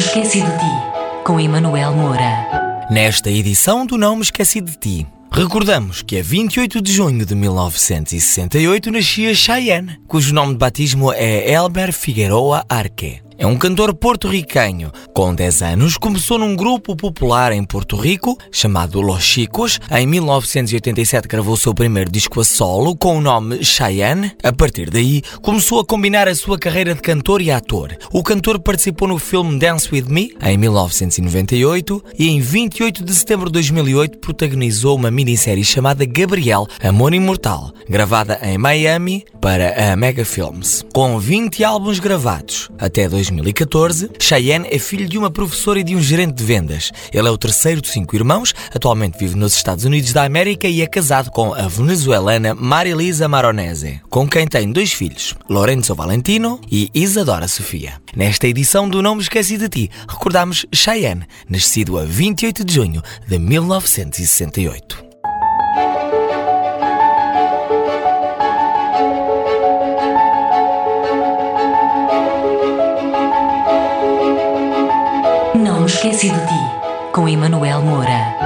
Esqueci de Ti, com Emanuel Moura. Nesta edição do Não Me Esqueci de Ti, recordamos que a 28 de junho de 1968 nascia Cheyenne, cujo nome de batismo é Elmer Figueroa Arque. É um cantor porto-riquenho. Com 10 anos, começou num grupo popular em Porto Rico, chamado Los Chicos. Em 1987 gravou seu primeiro disco a solo, com o nome Cheyenne. A partir daí, começou a combinar a sua carreira de cantor e ator. O cantor participou no filme Dance With Me, em 1998, e em 28 de setembro de 2008 protagonizou uma minissérie chamada Gabriel, Amor Imortal, gravada em Miami para a Mega Films. Com 20 álbuns gravados, até 2000 2014, Cheyenne é filho de uma professora e de um gerente de vendas. Ele é o terceiro de cinco irmãos, atualmente vive nos Estados Unidos da América e é casado com a venezuelana Marilisa Maronese, com quem tem dois filhos, Lorenzo Valentino e Isadora Sofia. Nesta edição do Não Me Esqueci de Ti, recordamos Cheyenne, nascido a 28 de junho de 1968. Esqueci de ti, com Emanuel Moura.